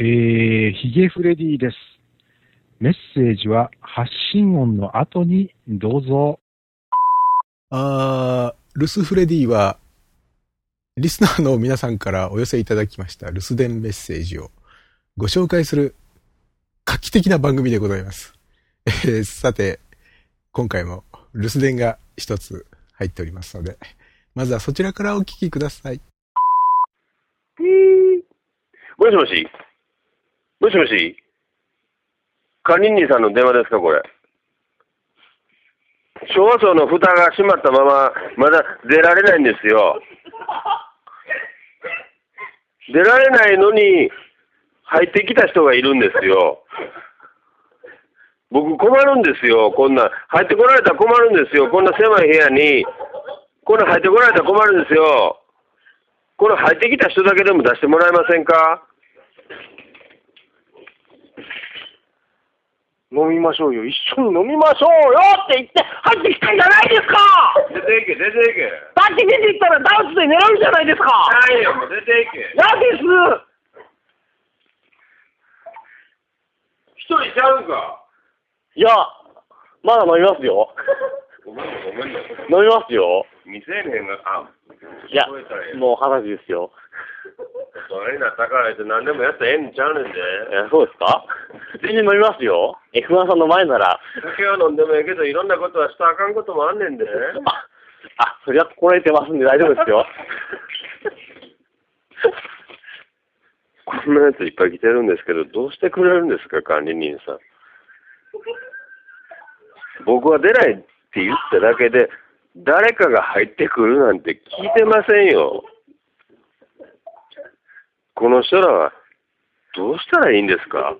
ゲフレディです。メッセージは発信音の後にどうぞ。あー、留守フレディは、リスナーの皆さんからお寄せいただきました留守電メッセージをご紹介する画期的な番組でございます。え ーさて、今回も留守電が一つ入っておりますので、まずはそちらからお聞きください。もしもしもしもし？管理人さんの電話ですか、これ？昭和層の蓋が閉まったまま、まだ出られないんですよ。出られないのに、入ってきた人がいるんですよ。僕困るんですよ、こんな。入ってこられたら困るんですよ。こんな狭い部屋に。こんな入ってこられたら困るんですよ。これ入ってきた人だけでも出してもらえませんか？飲みましょうよ。一緒に飲みましょうよって言って入ってきたんじゃないですか出ていけ、出ていけ。だって出て行ったらダンスで狙うじゃないですかないよ、もう出ていけ。嫌です？一人ちゃうか？いや、まだ飲みますよ。ごめんね、ごめんね。飲みますよ。未成年が、あ、いやもう二十歳ですよ。大人になったからって何でもやったらええんちゃうねんで。え、そうですか？全然飲みますよ。F1 さんの前なら。酒は飲んでもええけど、いろんなことはしたらあかんこともあんねんで。あ、あ、そりゃ心得てますんで大丈夫ですよ。こんなやついっぱい来てるんですけど、どうしてくれるんですか、管理人さん。僕は出ないって言っただけで、誰かが入ってくるなんて聞いてませんよ。この人らは、どうしたらいいんですか？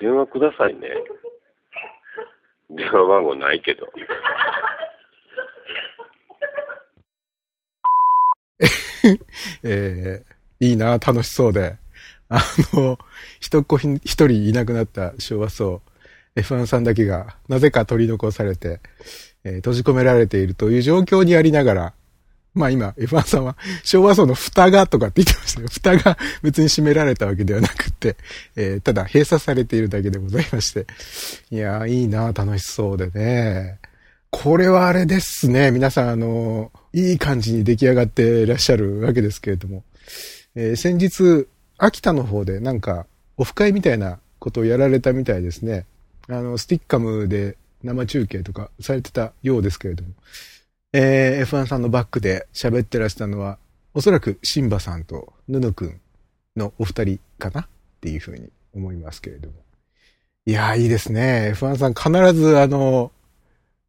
電話くださいね。電話番号ないけど。えー、いいな、楽しそうで。あの、一子一人いなくなった昭和層、F1 さんだけが、なぜか取り残されて、えー閉じ込められているという状況にありながら、まあ今、F1 さんは昭和層の蓋がとかって言ってましたよ。蓋が別に閉められたわけではなくて、えーただ閉鎖されているだけでございまして。いやー、いいな、楽しそうでね。これはあれですね。皆さん、あの、いい感じに出来上がっていらっしゃるわけですけれども。えー先日、秋田の方でなんか、オフ会みたいなことをやられたみたいですね。あの、スティッカムで生中継とかされてたようですけれども。えー F1 さんのバックで喋ってらしたのは、おそらくシンバさんとヌヌくんのお二人かなっていうふうに思いますけれども。いやー、いいですね。F1 さん必ずあの、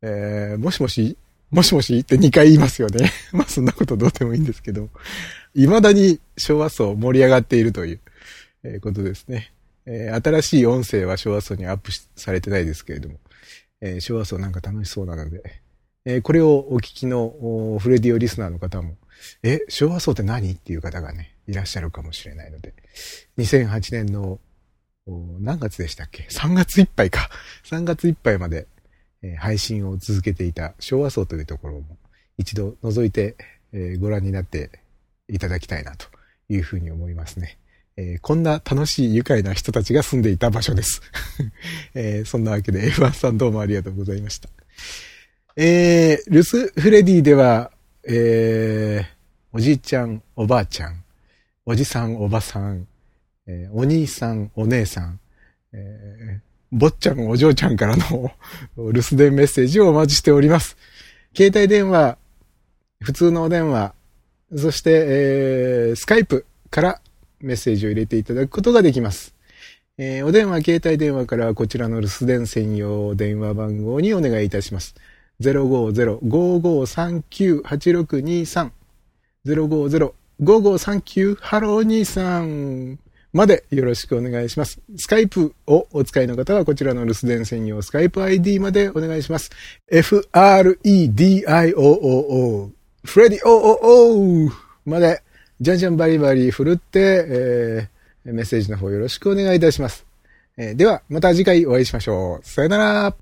えーもしもし、もしもしって2回言いますよね。まあそんなことどうでもいいんですけど、未だに昭和層盛り上がっているという、えーことですね。えー新しい音声は昭和層にアップされてないですけれども、えー昭和層なんか楽しそうなので、えーこれをお聞きのフレディオリスナーの方も、え、昭和層って何？っていう方がね、いらっしゃるかもしれないので、2008年の何月でしたっけ ?3 月いっぱいか。3月いっぱいまで、えー配信を続けていた昭和層というところも一度覗いて、えーご覧になっていただきたいなというふうに思いますね。えーこんな楽しい愉快な人たちが住んでいた場所です。えーそんなわけで F1 さんどうもありがとうございました。えー、ルスフレディでは、えー、おじいちゃん、おばあちゃん、おじさん、おばさん、えーお兄さん、お姉さん、えー坊ちゃん、お嬢ちゃんからの留守電メッセージをお待ちしております。携帯電話、普通のお電話、そして、えー、スカイプからメッセージを入れていただくことができます。えーお電話、携帯電話からはこちらの留守電専用電話番号にお願いいたします。050-5539-8623 050-5539ハロー23までよろしくお願いします。スカイプをお使いの方はこちらの留守電専用スカイプ ID までお願いします。F-R-E-D-I-O-O-O フレディ OOO までじゃんじゃんバリバリ振るって、えーメッセージの方よろしくお願いいたします。えーでは、また次回お会いしましょう。さよなら